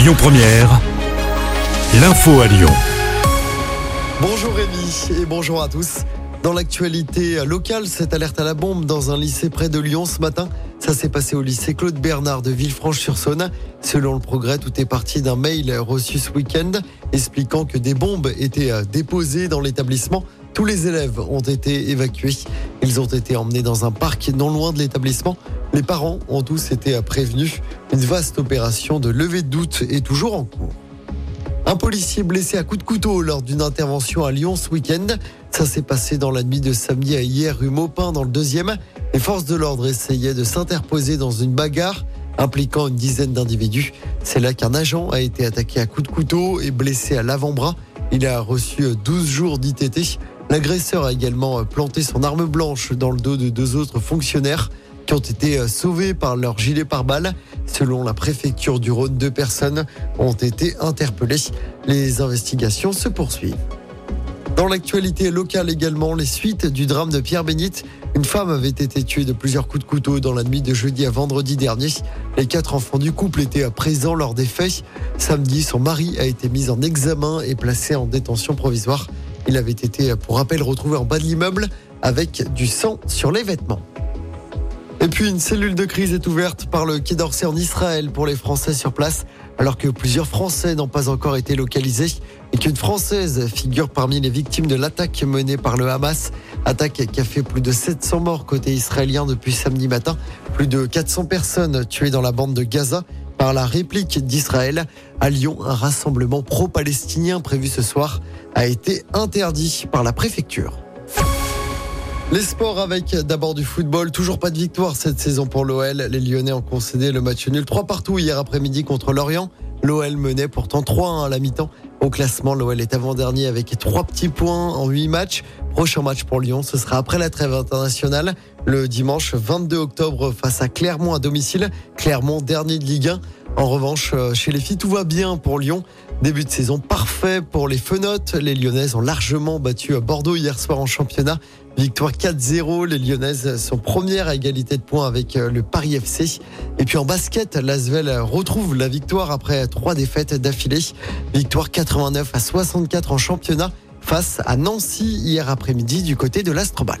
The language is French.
Lyon Première, l'info à Lyon. Bonjour Rémi et bonjour à tous. Dans l'actualité locale, cette alerte à la bombe dans un lycée près de Lyon ce matin. Ça s'est passé au lycée Claude Bernard de Villefranche-sur-Saône. Selon le progrès, tout est parti d'un mail reçu ce week-end expliquant que des bombes étaient déposées dans l'établissement. Tous les élèves ont été évacués. Ils ont été emmenés dans un parc non loin de l'établissement. Les parents ont tous été prévenus. Une vaste opération de levée de doute est toujours en cours. Un policier blessé à coups de couteau lors d'une intervention à Lyon ce week-end. Ça s'est passé dans la nuit de samedi à hier rue Maupin dans le deuxième. Les forces de l'ordre essayaient de s'interposer dans une bagarre impliquant une dizaine d'individus. C'est là qu'un agent a été attaqué à coups de couteau et blessé à l'avant-bras. Il a reçu 12 jours d'ITT. L'agresseur a également planté son arme blanche dans le dos de deux autres fonctionnaires ont été euh, sauvés par leur gilet pare-balles. Selon la préfecture du Rhône, deux personnes ont été interpellées. Les investigations se poursuivent. Dans l'actualité locale également, les suites du drame de Pierre Bénite. Une femme avait été tuée de plusieurs coups de couteau dans la nuit de jeudi à vendredi dernier. Les quatre enfants du couple étaient présents lors des faits. Samedi, son mari a été mis en examen et placé en détention provisoire. Il avait été, pour rappel, retrouvé en bas de l'immeuble avec du sang sur les vêtements. Et puis une cellule de crise est ouverte par le Quai d'Orsay en Israël pour les Français sur place, alors que plusieurs Français n'ont pas encore été localisés et qu'une Française figure parmi les victimes de l'attaque menée par le Hamas. Attaque qui a fait plus de 700 morts côté israélien depuis samedi matin, plus de 400 personnes tuées dans la bande de Gaza par la réplique d'Israël. À Lyon, un rassemblement pro-palestinien prévu ce soir a été interdit par la préfecture. Les sports avec d'abord du football. Toujours pas de victoire cette saison pour l'OL. Les Lyonnais ont concédé le match nul 3 partout hier après-midi contre Lorient. L'OL menait pourtant 3-1 à la mi-temps. Au classement, l'OL est avant-dernier avec 3 petits points en 8 matchs. Prochain match pour Lyon, ce sera après la trêve internationale, le dimanche 22 octobre face à Clermont à domicile. Clermont dernier de Ligue 1. En revanche, euh, chez les filles, tout va bien pour Lyon. Début de saison parfait pour les fenotes. Les Lyonnaises ont largement battu Bordeaux hier soir en championnat. Victoire 4-0. Les Lyonnaises sont premières à égalité de points avec euh, le Paris FC. Et puis en basket, l'Asvel retrouve la victoire après trois défaites d'affilée. Victoire 89 à 64 en championnat face à Nancy hier après-midi du côté de l'Astrobal.